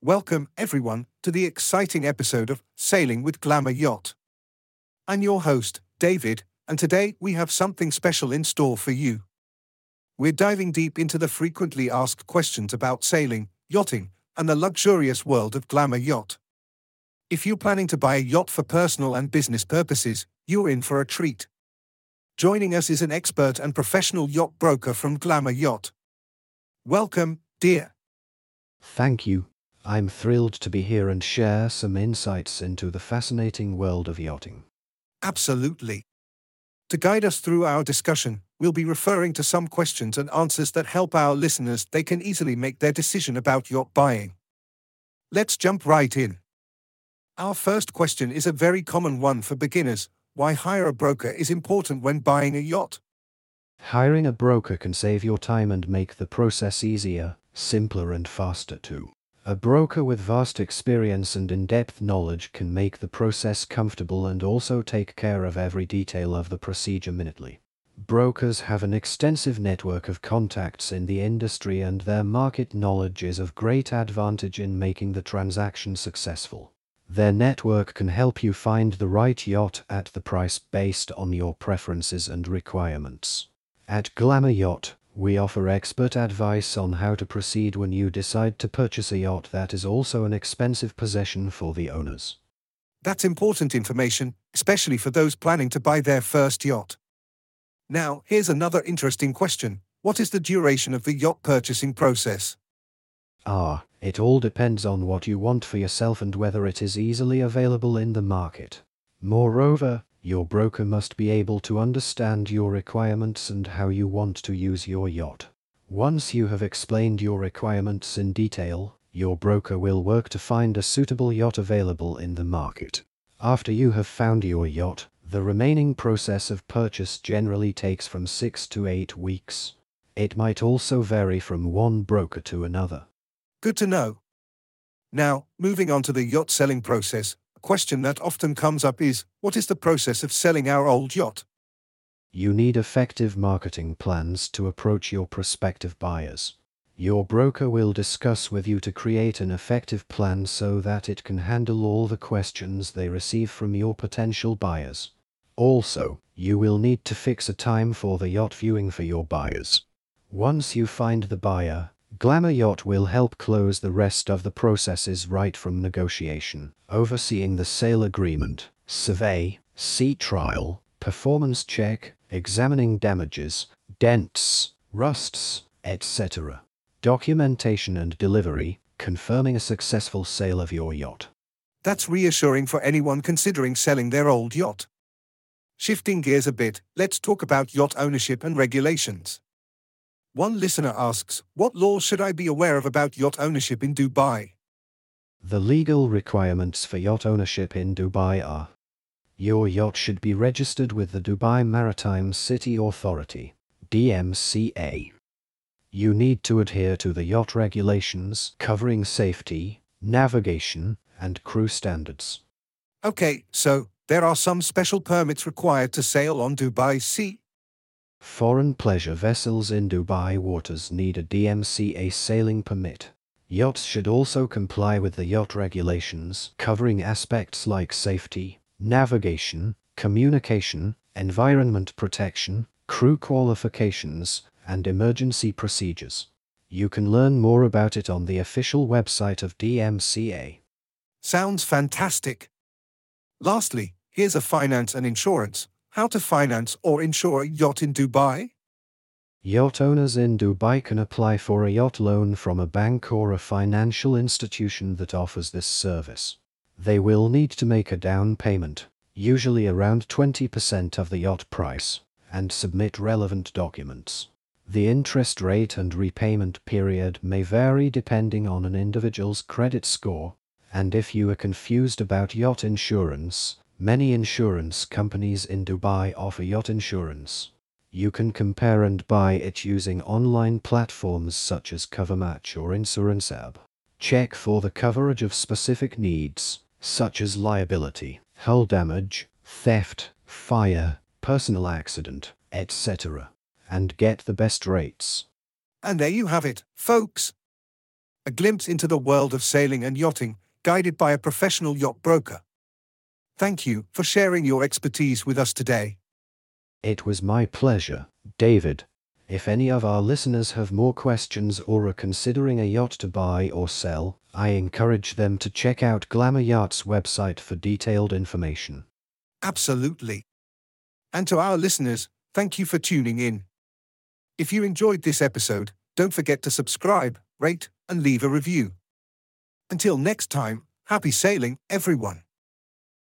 Welcome, everyone, to the exciting episode of Sailing with Glamour Yacht. I'm your host, David, and today we have something special in store for you. We're diving deep into the frequently asked questions about sailing, yachting, and the luxurious world of Glamour Yacht. If you're planning to buy a yacht for personal and business purposes, you're in for a treat. Joining us is an expert and professional yacht broker from Glamour Yacht. Welcome, dear. Thank you. I'm thrilled to be here and share some insights into the fascinating world of yachting. Absolutely. To guide us through our discussion, we'll be referring to some questions and answers that help our listeners they can easily make their decision about yacht buying. Let's jump right in. Our first question is a very common one for beginners. Why hire a broker is important when buying a yacht. Hiring a broker can save your time and make the process easier, simpler, and faster too. A broker with vast experience and in depth knowledge can make the process comfortable and also take care of every detail of the procedure minutely. Brokers have an extensive network of contacts in the industry and their market knowledge is of great advantage in making the transaction successful. Their network can help you find the right yacht at the price based on your preferences and requirements. At Glamour Yacht, we offer expert advice on how to proceed when you decide to purchase a yacht that is also an expensive possession for the owners. That's important information, especially for those planning to buy their first yacht. Now, here's another interesting question What is the duration of the yacht purchasing process? Ah, it all depends on what you want for yourself and whether it is easily available in the market. Moreover, your broker must be able to understand your requirements and how you want to use your yacht. Once you have explained your requirements in detail, your broker will work to find a suitable yacht available in the market. After you have found your yacht, the remaining process of purchase generally takes from 6 to 8 weeks. It might also vary from one broker to another. Good to know. Now, moving on to the yacht selling process, a question that often comes up is what is the process of selling our old yacht? You need effective marketing plans to approach your prospective buyers. Your broker will discuss with you to create an effective plan so that it can handle all the questions they receive from your potential buyers. Also, you will need to fix a time for the yacht viewing for your buyers. Once you find the buyer, Glamour Yacht will help close the rest of the processes right from negotiation, overseeing the sale agreement, survey, sea trial, performance check, examining damages, dents, rusts, etc. Documentation and delivery, confirming a successful sale of your yacht. That's reassuring for anyone considering selling their old yacht. Shifting gears a bit, let's talk about yacht ownership and regulations. One listener asks, What laws should I be aware of about yacht ownership in Dubai? The legal requirements for yacht ownership in Dubai are Your yacht should be registered with the Dubai Maritime City Authority, DMCA. You need to adhere to the yacht regulations covering safety, navigation, and crew standards. Okay, so there are some special permits required to sail on Dubai Sea. Foreign pleasure vessels in Dubai waters need a DMCA sailing permit. Yachts should also comply with the yacht regulations covering aspects like safety, navigation, communication, environment protection, crew qualifications, and emergency procedures. You can learn more about it on the official website of DMCA. Sounds fantastic. Lastly, here's a finance and insurance. How to finance or insure a yacht in Dubai? Yacht owners in Dubai can apply for a yacht loan from a bank or a financial institution that offers this service. They will need to make a down payment, usually around 20% of the yacht price, and submit relevant documents. The interest rate and repayment period may vary depending on an individual's credit score, and if you are confused about yacht insurance, Many insurance companies in Dubai offer yacht insurance. You can compare and buy it using online platforms such as CoverMatch or InsuranceApp. Check for the coverage of specific needs, such as liability, hull damage, theft, fire, personal accident, etc., and get the best rates. And there you have it, folks. a glimpse into the world of sailing and yachting, guided by a professional yacht broker. Thank you for sharing your expertise with us today. It was my pleasure, David. If any of our listeners have more questions or are considering a yacht to buy or sell, I encourage them to check out Glamour Yacht's website for detailed information. Absolutely. And to our listeners, thank you for tuning in. If you enjoyed this episode, don't forget to subscribe, rate, and leave a review. Until next time, happy sailing, everyone.